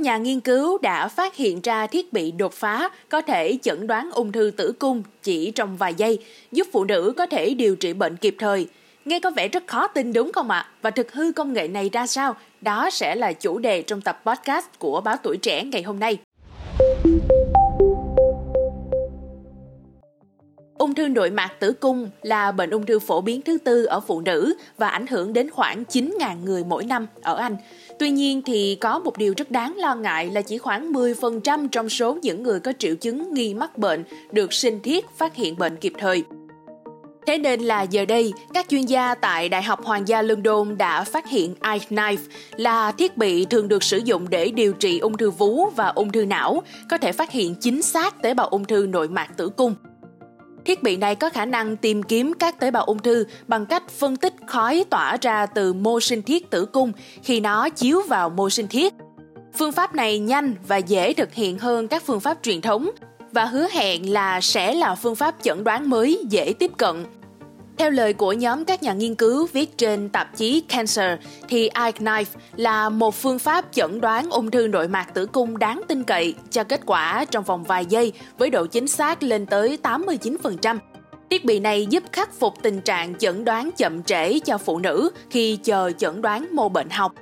các nhà nghiên cứu đã phát hiện ra thiết bị đột phá có thể chẩn đoán ung thư tử cung chỉ trong vài giây, giúp phụ nữ có thể điều trị bệnh kịp thời. Nghe có vẻ rất khó tin đúng không ạ? Và thực hư công nghệ này ra sao? Đó sẽ là chủ đề trong tập podcast của báo Tuổi Trẻ ngày hôm nay. Ung thư nội mạc tử cung là bệnh ung thư phổ biến thứ tư ở phụ nữ và ảnh hưởng đến khoảng 9.000 người mỗi năm ở Anh. Tuy nhiên thì có một điều rất đáng lo ngại là chỉ khoảng 10% trong số những người có triệu chứng nghi mắc bệnh được sinh thiết phát hiện bệnh kịp thời. Thế nên là giờ đây, các chuyên gia tại Đại học Hoàng gia London đã phát hiện iKnife là thiết bị thường được sử dụng để điều trị ung thư vú và ung thư não, có thể phát hiện chính xác tế bào ung thư nội mạc tử cung. Thiết bị này có khả năng tìm kiếm các tế bào ung thư bằng cách phân tích khói tỏa ra từ mô sinh thiết tử cung khi nó chiếu vào mô sinh thiết. Phương pháp này nhanh và dễ thực hiện hơn các phương pháp truyền thống và hứa hẹn là sẽ là phương pháp chẩn đoán mới dễ tiếp cận theo lời của nhóm các nhà nghiên cứu viết trên tạp chí Cancer, thì iKnife là một phương pháp chẩn đoán ung thư nội mạc tử cung đáng tin cậy cho kết quả trong vòng vài giây với độ chính xác lên tới 89%. Thiết bị này giúp khắc phục tình trạng chẩn đoán chậm trễ cho phụ nữ khi chờ chẩn đoán mô bệnh học.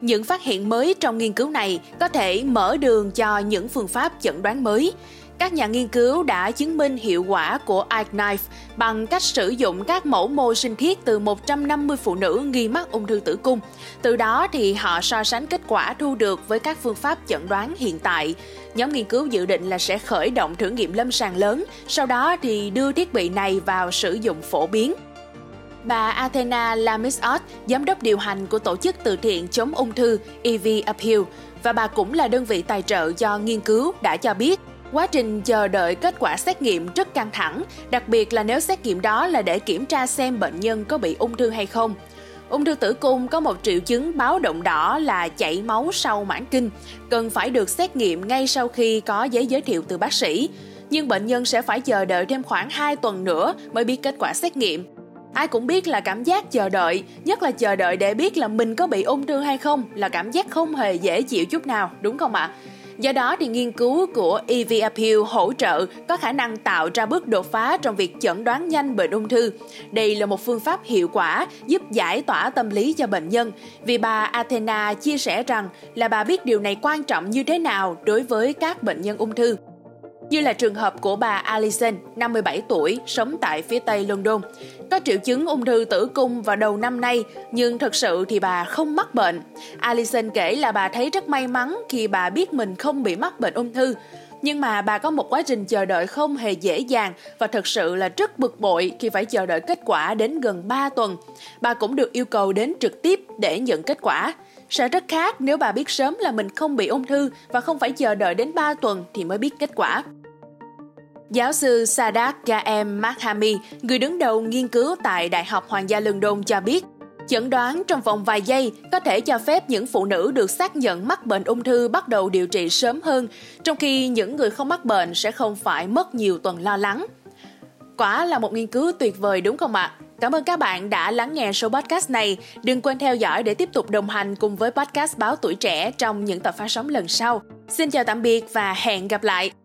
Những phát hiện mới trong nghiên cứu này có thể mở đường cho những phương pháp chẩn đoán mới, các nhà nghiên cứu đã chứng minh hiệu quả của iKnife bằng cách sử dụng các mẫu mô sinh thiết từ 150 phụ nữ nghi mắc ung thư tử cung. Từ đó thì họ so sánh kết quả thu được với các phương pháp chẩn đoán hiện tại. Nhóm nghiên cứu dự định là sẽ khởi động thử nghiệm lâm sàng lớn, sau đó thì đưa thiết bị này vào sử dụng phổ biến. Bà Athena Lamisot, giám đốc điều hành của tổ chức từ thiện chống ung thư EV Appeal, và bà cũng là đơn vị tài trợ cho nghiên cứu đã cho biết Quá trình chờ đợi kết quả xét nghiệm rất căng thẳng, đặc biệt là nếu xét nghiệm đó là để kiểm tra xem bệnh nhân có bị ung thư hay không. Ung thư tử cung có một triệu chứng báo động đỏ là chảy máu sau mãn kinh, cần phải được xét nghiệm ngay sau khi có giấy giới thiệu từ bác sĩ. Nhưng bệnh nhân sẽ phải chờ đợi thêm khoảng 2 tuần nữa mới biết kết quả xét nghiệm. Ai cũng biết là cảm giác chờ đợi, nhất là chờ đợi để biết là mình có bị ung thư hay không là cảm giác không hề dễ chịu chút nào, đúng không ạ? À? Do đó thì nghiên cứu của EV Appeal hỗ trợ, có khả năng tạo ra bước đột phá trong việc chẩn đoán nhanh bệnh ung thư. Đây là một phương pháp hiệu quả giúp giải tỏa tâm lý cho bệnh nhân. Vì bà Athena chia sẻ rằng là bà biết điều này quan trọng như thế nào đối với các bệnh nhân ung thư như là trường hợp của bà Alison, 57 tuổi, sống tại phía tây London. Có triệu chứng ung thư tử cung vào đầu năm nay, nhưng thật sự thì bà không mắc bệnh. Alison kể là bà thấy rất may mắn khi bà biết mình không bị mắc bệnh ung thư. Nhưng mà bà có một quá trình chờ đợi không hề dễ dàng và thật sự là rất bực bội khi phải chờ đợi kết quả đến gần 3 tuần. Bà cũng được yêu cầu đến trực tiếp để nhận kết quả. Sẽ rất khác nếu bà biết sớm là mình không bị ung thư và không phải chờ đợi đến 3 tuần thì mới biết kết quả. Giáo sư Sadat Gaem Makhami, người đứng đầu nghiên cứu tại Đại học Hoàng gia London cho biết, chẩn đoán trong vòng vài giây có thể cho phép những phụ nữ được xác nhận mắc bệnh ung thư bắt đầu điều trị sớm hơn, trong khi những người không mắc bệnh sẽ không phải mất nhiều tuần lo lắng. Quả là một nghiên cứu tuyệt vời đúng không ạ? Cảm ơn các bạn đã lắng nghe số podcast này. Đừng quên theo dõi để tiếp tục đồng hành cùng với podcast Báo Tuổi Trẻ trong những tập phát sóng lần sau. Xin chào tạm biệt và hẹn gặp lại!